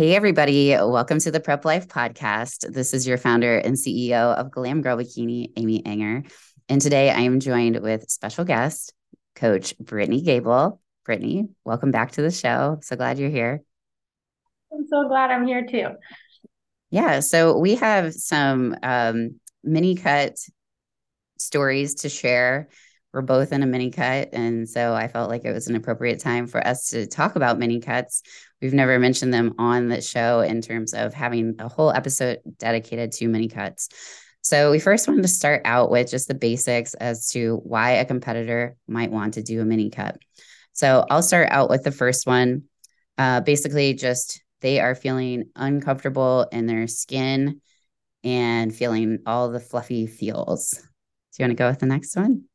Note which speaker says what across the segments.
Speaker 1: Hey, everybody. Welcome to the Prep Life Podcast. This is your founder and CEO of Glam Girl Bikini, Amy Ehinger. And today I am joined with special guest, Coach Brittany Gabel. Brittany, welcome back to the show. So glad you're here.
Speaker 2: I'm so glad I'm here too.
Speaker 1: Yeah. So we have some um, mini cut stories to share. We're both in a mini cut. And so I felt like it was an appropriate time for us to talk about mini cuts. We've never mentioned them on the show in terms of having a whole episode dedicated to mini cuts. So we first wanted to start out with just the basics as to why a competitor might want to do a mini cut. So I'll start out with the first one. Uh, basically, just they are feeling uncomfortable in their skin and feeling all the fluffy feels. Do you want to go with the next one?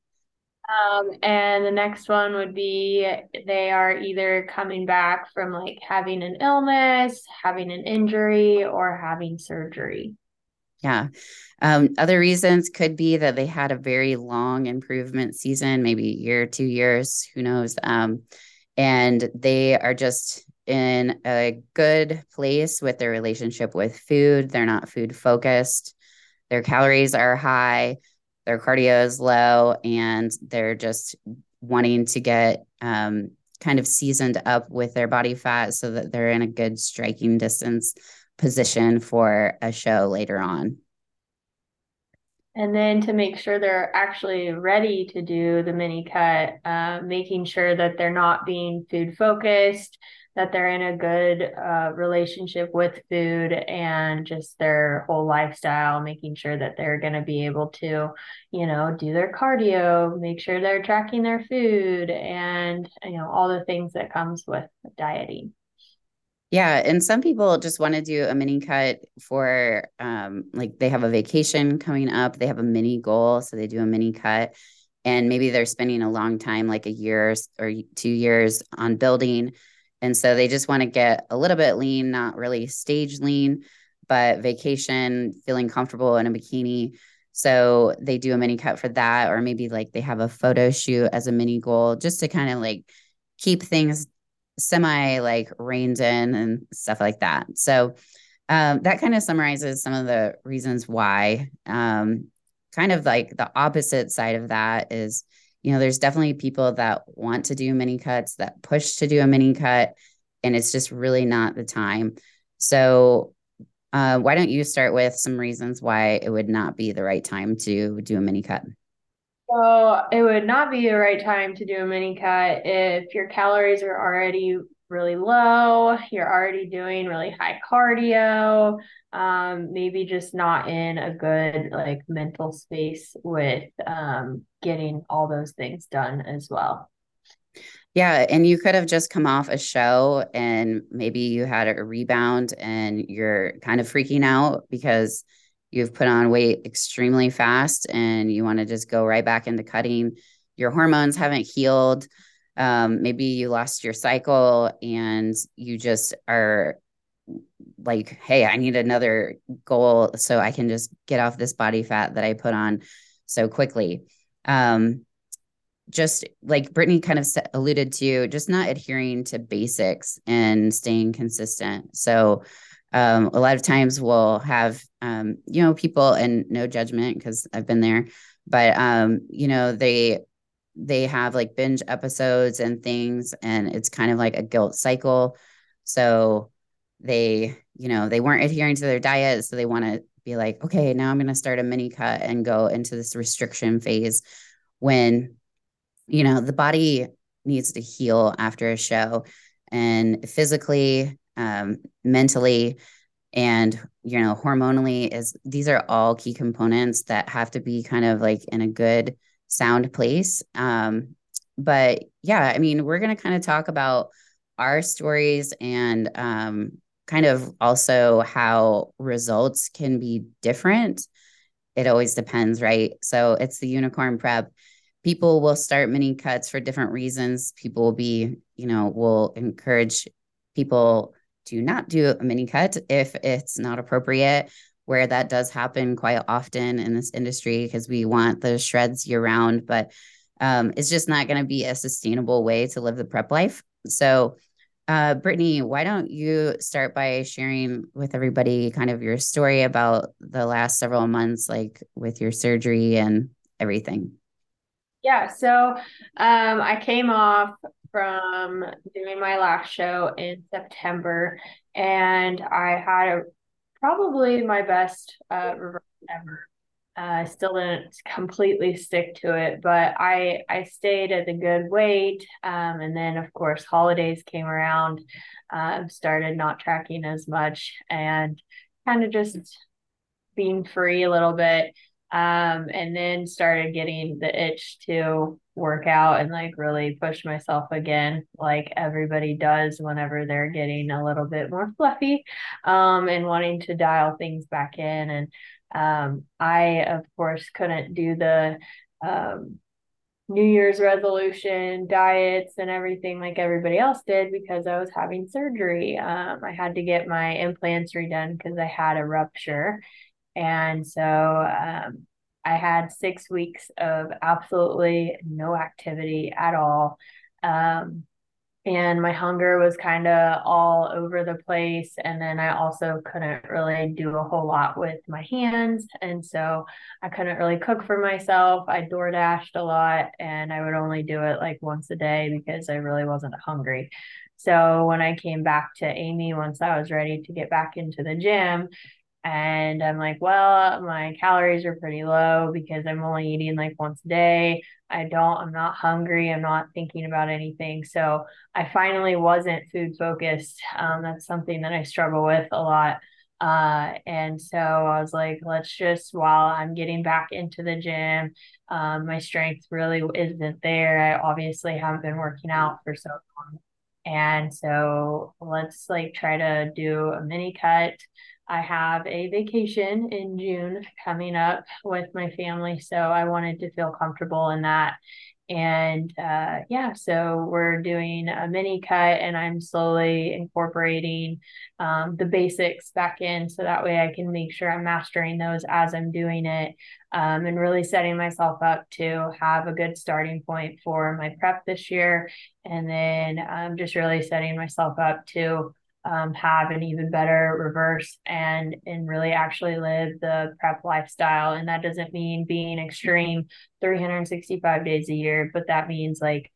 Speaker 2: Um, and the next one would be they are either coming back from like having an illness, having an injury, or having surgery.
Speaker 1: Yeah. Um, other reasons could be that they had a very long improvement season, maybe a year, two years, who knows. Um, and they are just in a good place with their relationship with food. They're not food focused. Their calories are high their cardio is low and they're just wanting to get um, kind of seasoned up with their body fat so that they're in a good striking distance position for a show later on.
Speaker 2: And then to make sure they're actually ready to do the mini cut, uh, making sure that they're not being food focused, that they're in a good uh, relationship with food and just their whole lifestyle, making sure that they're going to be able to, you know, do their cardio, make sure they're tracking their food, and you know all the things that comes with dieting.
Speaker 1: Yeah, and some people just want to do a mini cut for um like they have a vacation coming up, they have a mini goal, so they do a mini cut and maybe they're spending a long time like a year or 2 years on building and so they just want to get a little bit lean, not really stage lean, but vacation, feeling comfortable in a bikini. So they do a mini cut for that, or maybe like they have a photo shoot as a mini goal just to kind of like keep things semi like reined in and stuff like that. So um, that kind of summarizes some of the reasons why. Um, kind of like the opposite side of that is you know, there's definitely people that want to do mini cuts, that push to do a mini cut, and it's just really not the time. So, uh, why don't you start with some reasons why it would not be the right time to do a mini cut?
Speaker 2: So, it would not be the right time to do a mini cut if your calories are already really low, you're already doing really high cardio, um, maybe just not in a good like mental space with um, getting all those things done as well.
Speaker 1: Yeah, and you could have just come off a show and maybe you had a rebound and you're kind of freaking out because you've put on weight extremely fast and you want to just go right back into cutting. Your hormones haven't healed um, maybe you lost your cycle and you just are like, hey, I need another goal so I can just get off this body fat that I put on so quickly. Um, just like Brittany kind of alluded to, just not adhering to basics and staying consistent. So, um, a lot of times we'll have, um, you know, people and no judgment because I've been there, but, um, you know, they they have like binge episodes and things and it's kind of like a guilt cycle. So they you know they weren't adhering to their diet so they want to be like okay now i'm going to start a mini cut and go into this restriction phase when you know the body needs to heal after a show and physically um, mentally and you know hormonally is these are all key components that have to be kind of like in a good sound place. Um, but yeah, I mean, we're going to kind of talk about our stories and um, kind of also how results can be different. It always depends, right? So it's the unicorn prep. People will start mini cuts for different reasons. People will be, you know, will encourage people to not do a mini cut if it's not appropriate where that does happen quite often in this industry because we want the shreds year round, but um, it's just not going to be a sustainable way to live the prep life. So Uh, Brittany, why don't you start by sharing with everybody kind of your story about the last several months, like with your surgery and everything?
Speaker 2: Yeah, so um, I came off from doing my last show in September, and I had a, probably my best uh, reverse ever. I uh, still didn't completely stick to it, but I I stayed at a good weight. Um, and then of course holidays came around, um, started not tracking as much and kind of just being free a little bit. Um, and then started getting the itch to work out and like really push myself again, like everybody does whenever they're getting a little bit more fluffy, um, and wanting to dial things back in and um, I, of course, couldn't do the um, New Year's resolution diets and everything like everybody else did because I was having surgery. Um, I had to get my implants redone because I had a rupture. And so um, I had six weeks of absolutely no activity at all. Um, and my hunger was kind of all over the place. And then i also couldn't really do a whole lot with my hands. And so i couldn't really cook for myself. I door dashed a lot and i would only do it like once a day because i really wasn't hungry. So when i came back to amy once i was ready to get back into the gym and I'm like, well, my calories are pretty low because I'm only eating like once a day. I don't, I'm not hungry. I'm not thinking about anything. So I finally wasn't food focused. Um, that's something that I struggle with a lot. Uh, and so I was like, let's just, while I'm getting back into the gym, um, my strength really isn't there. I obviously haven't been working out for so long. And so let's like try to do a mini cut. I have a vacation in June coming up with my family. So I wanted to feel comfortable in that. And uh, yeah, so we're doing a mini cut, and I'm slowly incorporating um, the basics back in so that way I can make sure I'm mastering those as I'm doing it um, and really setting myself up to have a good starting point for my prep this year. And then I'm um, just really setting myself up to um, have an even better reverse and and really actually live the prep lifestyle. And that doesn't mean being extreme 365 days a year but that means like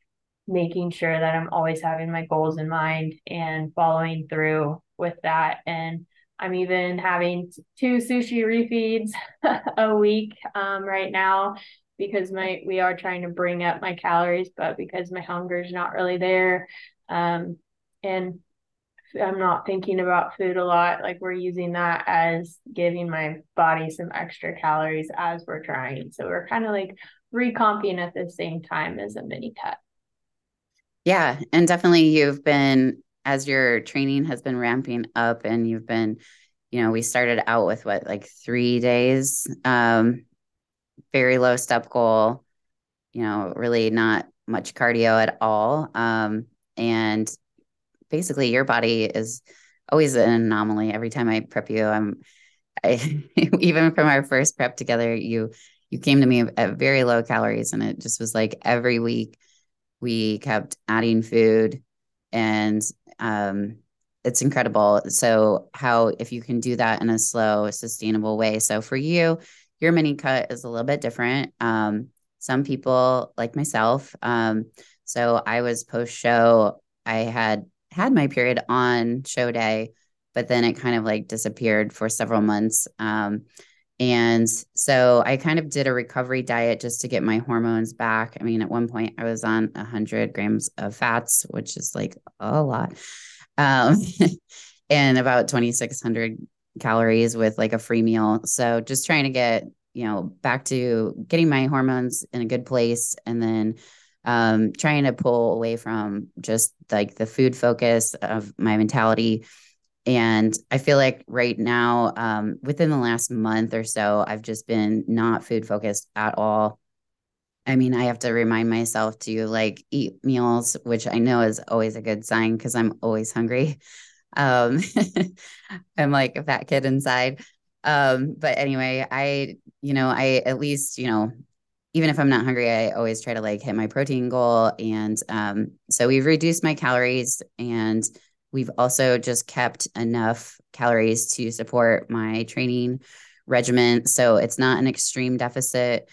Speaker 2: making sure that i'm always having my goals in mind and following through with that. And i'm even having two sushi refeeds a week um, right now because my we are trying to bring up my calories but because my hunger is not really there um, and I'm not thinking about food a lot. Like we're using that as giving my body some extra calories as we're trying. So we're kind of like recomping at the same time as a mini cut.
Speaker 1: Yeah. And definitely you've been, as your training has been ramping up and you've been, you know, we started out with what, like three days, um, very low step goal, you know, really not much cardio at all. Um, and basically your body is always an anomaly. Every time I prep you, I'm I even from our first prep together, you you came to me at very low calories and it just was like every week we kept adding food and um it's incredible. So how if you can do that in a slow, sustainable way. So for you, your mini cut is a little bit different. Um, some people like myself. Um, so I was post show, I had had my period on show day, but then it kind of like disappeared for several months. Um, and so I kind of did a recovery diet just to get my hormones back. I mean, at one point I was on 100 grams of fats, which is like a lot, um, and about 2,600 calories with like a free meal. So just trying to get, you know, back to getting my hormones in a good place and then um, trying to pull away from just like the food focus of my mentality. And I feel like right now, um, within the last month or so, I've just been not food focused at all. I mean, I have to remind myself to like eat meals, which I know is always a good sign because I'm always hungry. Um, I'm like a fat kid inside. Um, but anyway, I, you know, I at least, you know, even if I'm not hungry, I always try to like hit my protein goal. And um, so we've reduced my calories and we've also just kept enough calories to support my training regimen. So it's not an extreme deficit,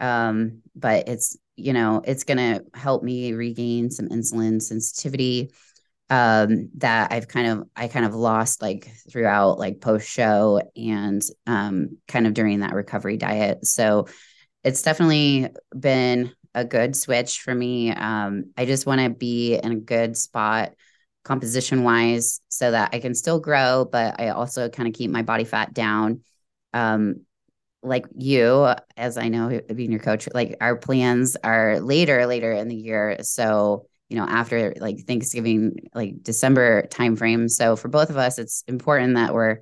Speaker 1: um, but it's, you know, it's going to help me regain some insulin sensitivity um, that I've kind of I kind of lost like throughout like post show and um, kind of during that recovery diet. So it's definitely been a good switch for me. Um, I just want to be in a good spot composition wise so that I can still grow, but I also kind of keep my body fat down. Um, like you, as I know being your coach, like our plans are later, later in the year. So you know after like thanksgiving like december timeframe so for both of us it's important that we're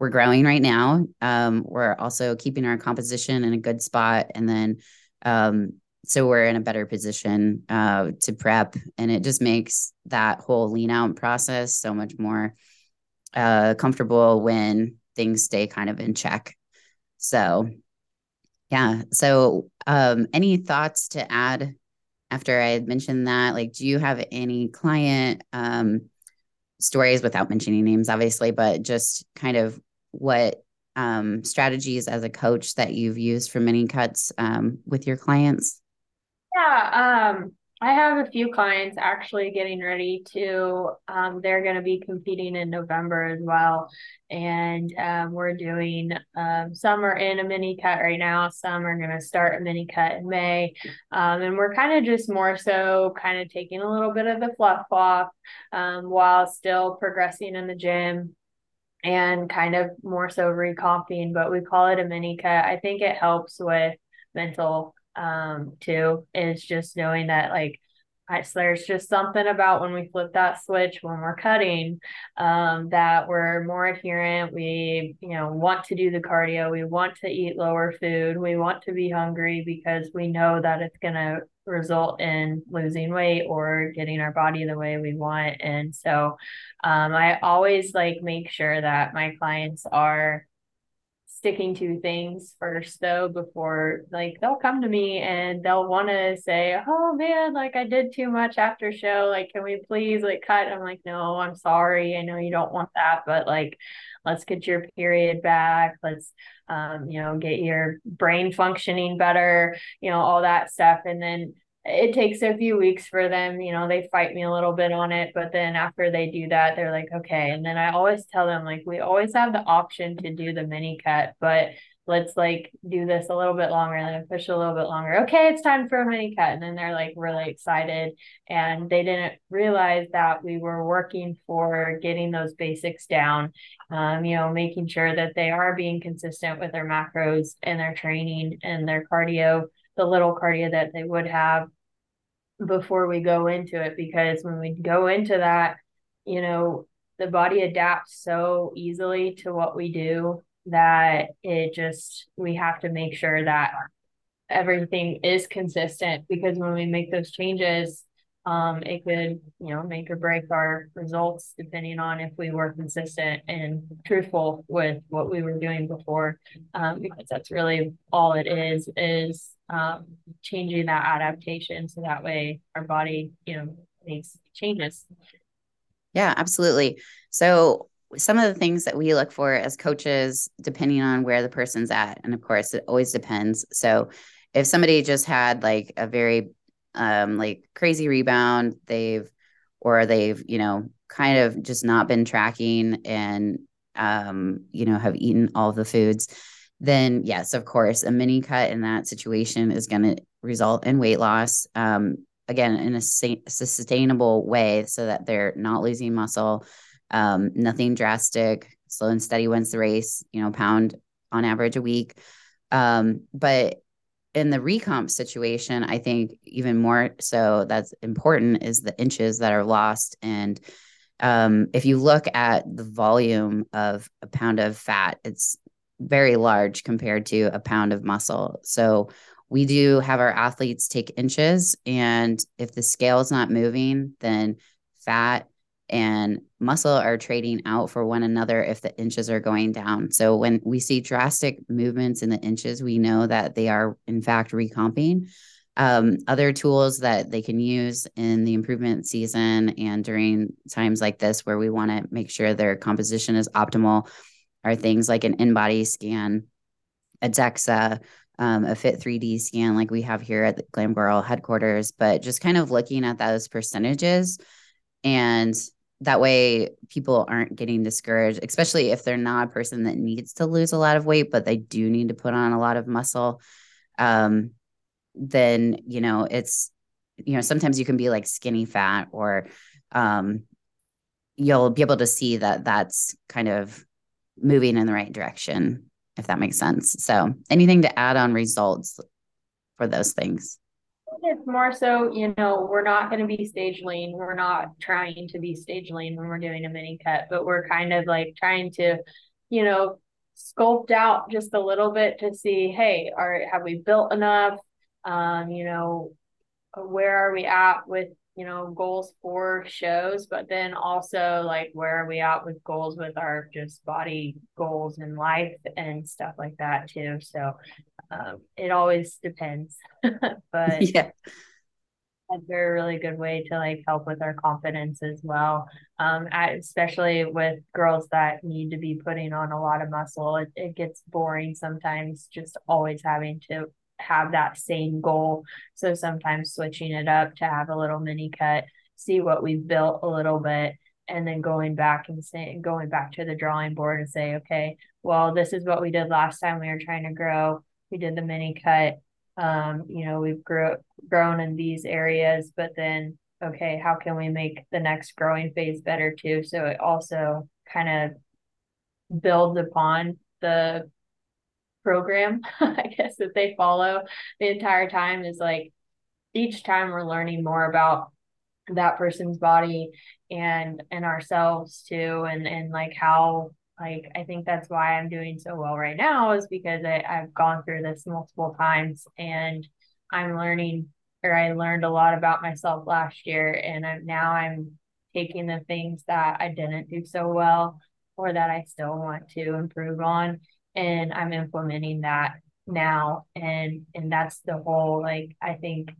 Speaker 1: we're growing right now. Um, we're also keeping our composition in a good spot and then um, so we're in a better position uh, to prep and it just makes that whole lean out process so much more uh, comfortable when things stay kind of in check. So yeah. So um, any thoughts to add after I had mentioned that, like, do you have any client um, stories without mentioning names, obviously, but just kind of what um, strategies as a coach that you've used for mini cuts um, with your clients?
Speaker 2: Yeah, um, I have a few clients actually getting ready to, um, they're going to be competing in November as well. And um, we're doing, um, some are in a mini cut right now, some are going to start a mini cut in May. Um, and we're kind of just more so kind of taking a little bit of the fluff off um, while still progressing in the gym and kind of more so recomping, but we call it a mini cut. I think it helps with mental um too is just knowing that like So there's just something about when we flip that switch when we're cutting um, that we're more adherent. We, you know, want to do the cardio. We want to eat lower food. We want to be hungry because we know that it's going to result in losing weight or getting our body the way we want. And so um, I always like make sure that my clients are sticking to things first though before like they'll come to me and they'll want to say oh man like i did too much after show. Like can we please like cut? I'm like no i'm sorry. I know you don't want that but like let's get your period back. Let's um you know get your brain functioning better you know all that stuff. And then it takes a few weeks for them. You know, they fight me a little bit on it, but then after they do that, they're like, okay. And then I always tell them, like, we always have the option to do the mini cut, but let's like do this a little bit longer and then push a little bit longer. Okay, it's time for a mini cut. And then they're like really excited. And they didn't realize that we were working for getting those basics down, um, you know, making sure that they are being consistent with their macros and their training and their cardio the little cardio that they would have before we go into it because when we go into that you know the body adapts so easily to what we do that it just we have to make sure that everything is consistent because when we make those changes um, it could, you know, make or break our results depending on if we were consistent and truthful with what we were doing before. Um, because that's really all it is, is um, changing that adaptation so that way our body, you know, makes changes.
Speaker 1: Yeah, absolutely. So some of the things that we look for as coaches, depending on where the person's at, and of course, it always depends. So if somebody just had like a very um, like crazy rebound. They've or they've you know kind of just not been tracking and um, you know have eaten all the foods. Then yes, of course, a mini cut in that situation is going to result in weight loss. Um, again, in a sustainable way, so that they're not losing muscle. Um, nothing drastic. Slow and steady wins the race. You know, pound on average a week. Um, but in the recomp situation, I think even more so that's important is the inches that are lost. And um, if you look at the volume of a pound of fat, it's very large compared to a pound of muscle. So we do have our athletes take inches, and if the scale is not moving, then fat and muscle are trading out for one another if the inches are going down. So when we see drastic movements in the inches, we know that they are in fact recomping. Um, other tools that they can use in the improvement season and during times like this where we want to make sure their composition is optimal are things like an InBody scan, a DEXA, um, a Fit 3D scan like we have here at the Glam Girl headquarters, but just kind of looking at those percentages and that way people aren't getting discouraged especially if they're not a person that needs to lose a lot of weight but they do need to put on a lot of muscle um, then you know it's you know sometimes you can be like skinny fat or um, you'll be able to see that that's kind of moving in the right direction if that makes sense. So anything to add on results for those things
Speaker 2: it's more so, you know, we're not going to be stage lean. We're not trying to be stage lean when we're doing a mini cut, but we're kind of like trying to, you know, sculpt out just a little bit to see, hey, are have we built enough? Um, you know, where are we at with you know goals for shows but then also like where are we at with goals with our just body goals in life and stuff like that too so um, it always depends but yeah that's a really good way to like help with our confidence as well um especially with girls that need to be putting on a lot of muscle it, it gets boring sometimes just always having to have that same goal. So sometimes switching it up to have a little mini cut, see what we've built a little bit, and then going back and saying going back to the drawing board and say, okay, well, this is what we did last time we were trying to grow. We did the mini cut. Um, you know, we've grew, grown in these areas, but then okay, how can we make the next growing phase better too? So it also kind of builds upon the program, I guess, that they follow the entire time is like each time we're learning more about that person's body and and ourselves too and and like how like I think that's why I'm doing so well right now is because I, I've gone through this multiple times and I'm learning or I learned a lot about myself last year and I'm now I'm taking the things that I didn't do so well or that I still want to improve on and I'm implementing that now and and that's the whole like I think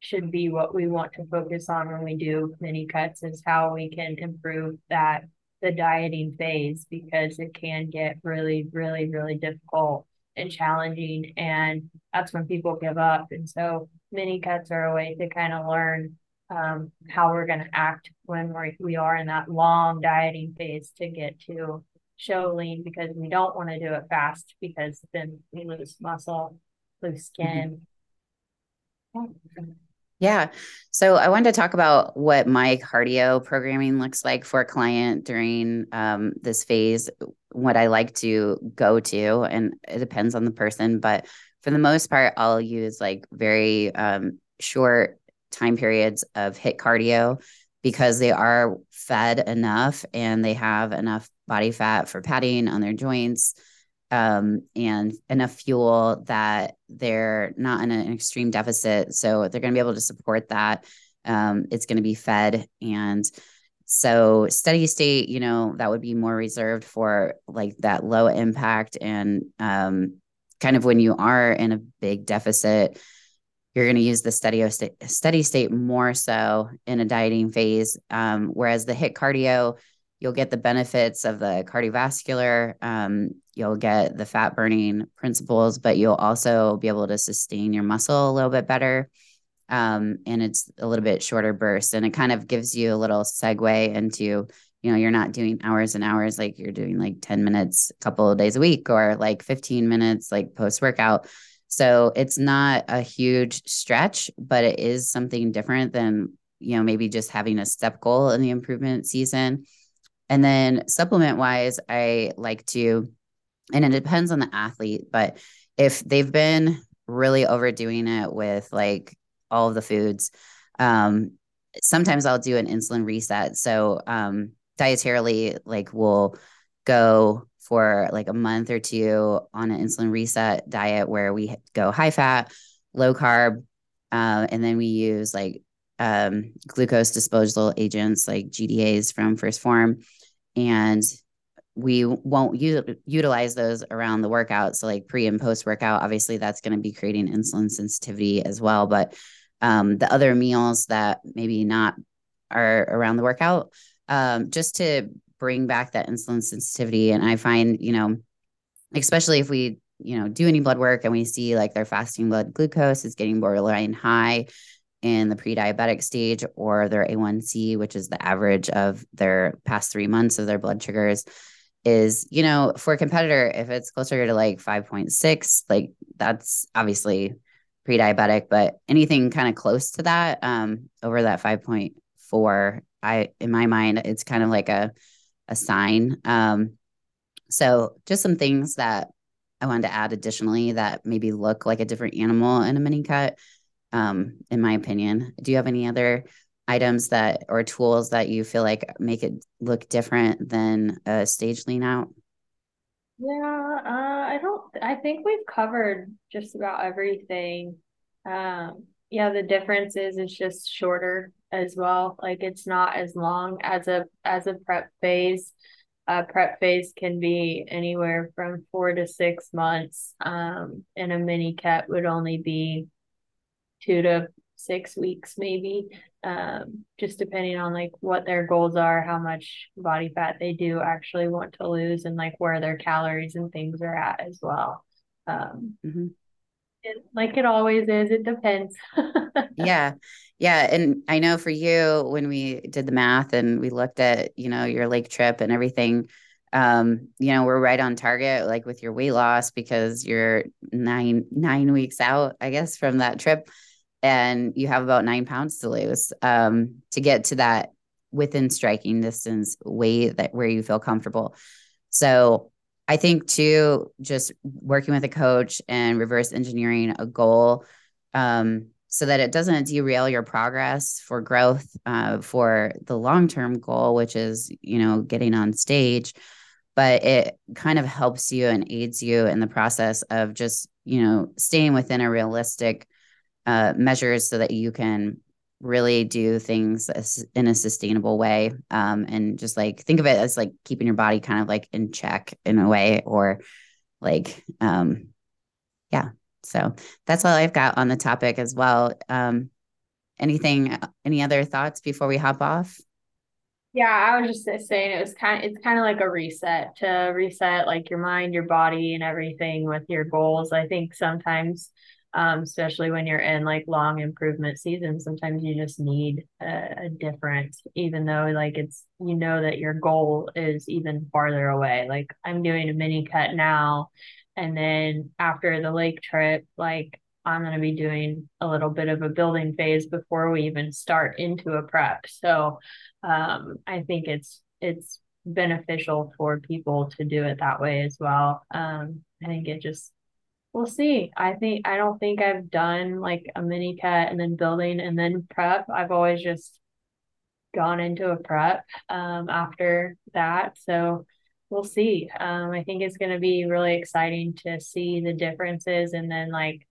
Speaker 2: should be what we want to focus on when we do mini cuts is how we can improve that the dieting phase because it can get really really really difficult and challenging and that's when people give up and so mini cuts are a way to kind of learn um, how we're going to act when we're, we are in that long dieting phase to get to show lean because we don't want to do it fast because then we lose muscle, lose skin.
Speaker 1: Mm-hmm. Yeah. So I wanted to talk about what my cardio programming looks like for a client during um, this phase, what I like to go to. And it depends on the person, but for the most part, I'll use like very um, short time periods of HIIT cardio because they are fed enough and they have enough body fat for padding on their joints um, and enough fuel that they're not in an extreme deficit. So they're going to be able to support that. Um, it's going to be fed. And so steady state, you know, that would be more reserved for like that low impact and um, kind of when you are in a big deficit you're going to use the steady state, steady state more so in a dieting phase. Um, whereas the HIIT cardio, you'll get the benefits of the cardiovascular, um, you'll get the fat burning principles, but you'll also be able to sustain your muscle a little bit better. Um, and it's a little bit shorter burst, and it kind of gives you a little segue into you know you're not doing hours and hours like you're doing like 10 minutes a couple of days a week or like 15 minutes like post workout so it's not a huge stretch, but it is something different than, you know, maybe just having a step goal in the improvement season. And then supplement wise, I like to, and it depends on the athlete, but if they've been really overdoing it with like all of the foods, um, sometimes I'll do an insulin reset. So um, dietarily, like we'll go for like a month or two on an insulin reset diet where we go high fat, low carb, uh, and then we use like um, glucose disposal agents like GDAs from 1st Phorm. And we won't u- utilize those around the workout. So, like pre and post workout, obviously, that's going to be creating insulin sensitivity as well. But um, the other meals that maybe not are around the workout, um, just to bring back that insulin sensitivity. And I find, you know, especially if we, you know, do any blood work and we see like their fasting blood glucose is getting borderline high in the pre-diabetic stage or their A1C, which is the average of their past three months of their blood sugars, is, you know, for a competitor, if it's closer to like 5.6, like that's obviously pre-diabetic, but anything kind of close to that, um, over that 5.4, I in my mind, it's kind of like a a sign. Um, so just some things that I wanted to add additionally that maybe look like a different animal in a mini cut, um, in my opinion. Do you have any other items that or tools that you feel like make it look different than a stage lean out?
Speaker 2: Yeah, uh, I don't, I think we've covered just about everything. Um, yeah, the difference is it's just shorter as well. Like it's not as long as a as a prep phase. A prep phase can be anywhere from four to six months. Um, and a mini cut would only be two to six weeks, maybe. Um, just depending on like what their goals are, how much body fat they do actually want to lose, and like where their calories and things are at as well. Um, mm-hmm. it, like it always is, it depends.
Speaker 1: yeah. Yeah. And I know for you, when we did the math and we looked at, you know, your lake trip and everything, um, you know, we're right on target, like with your weight loss, because you're nine, nine weeks out, I guess, from that trip. And you have about nine pounds to lose um, to get to that within striking distance weight that where you feel comfortable. So I think too, just working with a coach and reverse engineering a goal um, so that it doesn't derail your progress for growth uh, for the long term goal, which is, you know, getting on stage. But it kind of helps you and aids you in the process of just, you know, staying within a realistic uh, measures so that you can really do things in a sustainable way um, and just like think of it as like keeping your body kind of like in check in a way or like um yeah so that's all I've got on the topic as well. Um, anything, any other thoughts before we hop off?
Speaker 2: Yeah, I was just saying it was kind of it's kind of like a reset to reset like your mind, your body, and everything with your goals. I think sometimes, um, especially when you're in like long improvement seasons, sometimes you just need a, a difference, even though like it's you know that your goal is even farther away. Like I'm doing a mini cut now and then after the lake trip, like I'm going to be doing a little bit of a building phase before we even start into a prep. So um, I think it's it's beneficial for people to do it that way as well. Um, I think it just we'll see. I think I don't think I've done like a mini cut and then building and then prep. I've always just gone into a prep um, after that. So we'll see. Um, I think it's going to be really exciting to see the differences and then like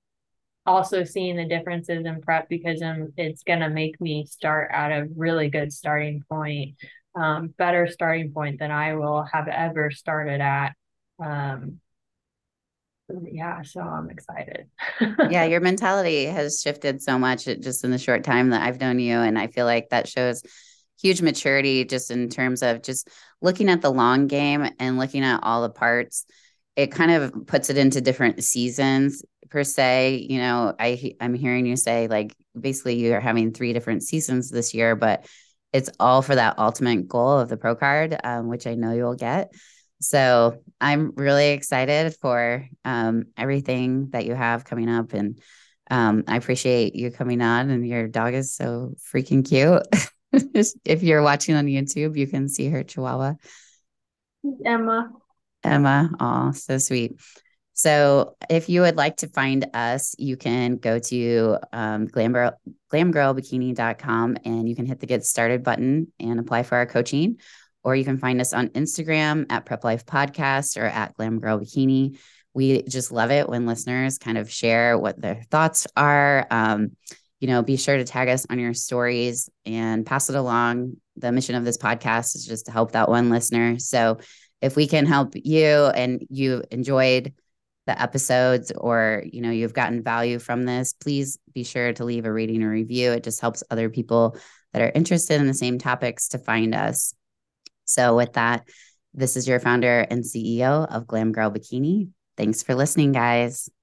Speaker 2: also seeing the differences in prep because um, it's going to make me start at a really good starting point, um, better starting point than I will have ever started at. Um, yeah, so I'm excited.
Speaker 1: yeah, your mentality has shifted so much just in the short time that I've known you. And I feel like that shows huge maturity just in terms of just looking at the long game and looking at all the parts it kind of puts it into different seasons per se you know i i'm hearing you say like basically you're having three different seasons this year but it's all for that ultimate goal of the pro card um, which i know you'll get so i'm really excited for um, everything that you have coming up and um, i appreciate you coming on and your dog is so freaking cute if you're watching on YouTube, you can see her chihuahua.
Speaker 2: Emma.
Speaker 1: Emma. Oh, so sweet. So if you would like to find us, you can go to um, glamgirl, glamgirlbikini.com and you can hit the get started button and apply for our coaching. Or you can find us on Instagram at Prep Life Podcast or at Glam Girl Bikini. We just love it when listeners kind of share what their thoughts are. Um, you know, be sure to tag us on your stories and pass it along. The mission of this podcast is just to help that one listener. So if we can help you and you enjoyed the episodes or you know you've gotten value from this please be sure to leave a rating or review it just helps other people that are interested in the same topics to find us so with that this is your founder and ceo of glam girl bikini. Thanks for listening guys